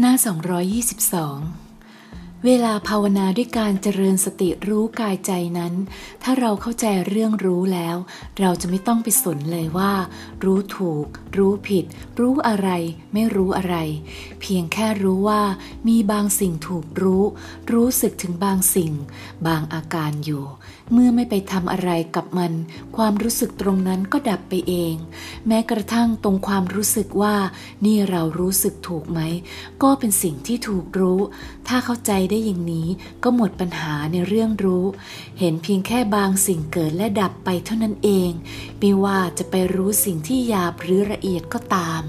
หน้า 222 เวลาภาวนาด้วยการเจริญสติรู้กายใจนั้น ถ้าเราเข้าใจเรื่องรู้แล้ว เราจะไม่ต้องไปสนเลยว่า รู้ถูก รู้ผิด รู้อะไร ไม่รู้อะไร เพียงแค่รู้ว่า มีบางสิ่งถูกรู้ รู้สึกถึงบางสิ่ง บางอาการอยู่ เมื่อไม่ไปทำอะไรกับมัน ความรู้สึกตรงนั้นก็ดับไปเอง แม้กระทั่งตรงความรู้สึกว่า นี่เรารู้สึกถูกไหม ก็เป็นสิ่งที่ถูกรู้ ถ้าเข้าใจได้อย่างนี้ ก็หมดปัญหาในเรื่องรู้ เห็นเพียงแค่บางสิ่งเกิดและดับไปเท่านั้นเอง ไม่ว่าจะไปรู้สิ่งที่หยาบหรือละเอียดก็ตาม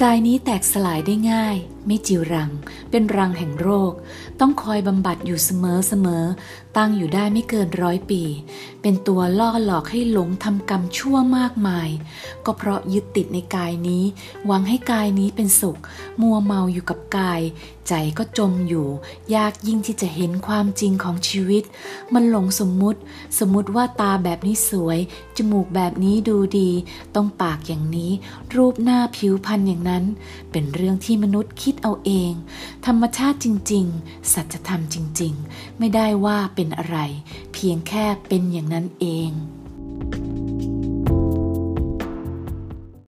กายนี้แตกสลายได้ง่าย ไม่จีรัง เป็นรังแห่งโรค ต้องคอยบำบัดอยู่เสมอเสมอ ตั้งอยู่ได้ไม่เกินร้อยปี เป็นตัวล่อหลอกให้หลงทำกรรมชั่วมากมาย ก็เพราะยึดติดในกายนี้ หวังให้กายนี้เป็นสุข มัวเมาอยู่กับกาย ใจก็จมอยู่ ยากยิ่งที่จะเห็นความจริงของชีวิต มันหลงสมมุติ สมมุติว่าตาแบบนี้สวย จมูกแบบนี้ดูดี ต้องปากอย่างนี้ รูปหน้าผิวพรรณอย่างนั้นเป็นเรื่องที่มนุษย์คิดดเอาเอง ธรรมชาติจริง ๆ สัจธรรมจริง ๆ ไม่ได้ว่าเป็นอะไร เพียงแค่เป็นอย่างนั้นเอง